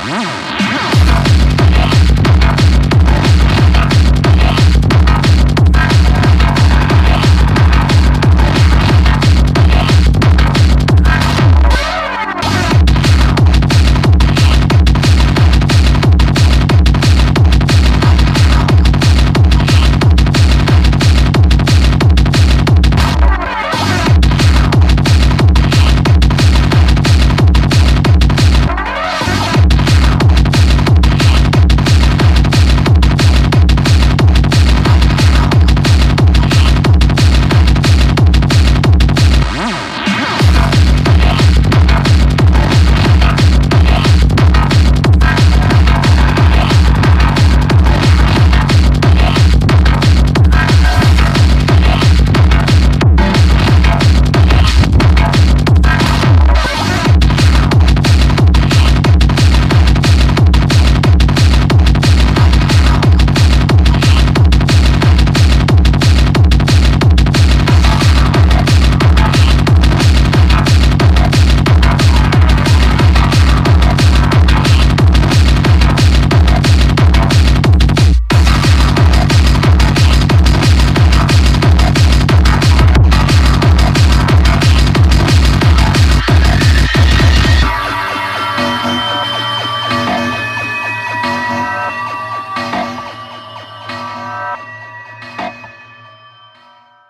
Mm-hmm.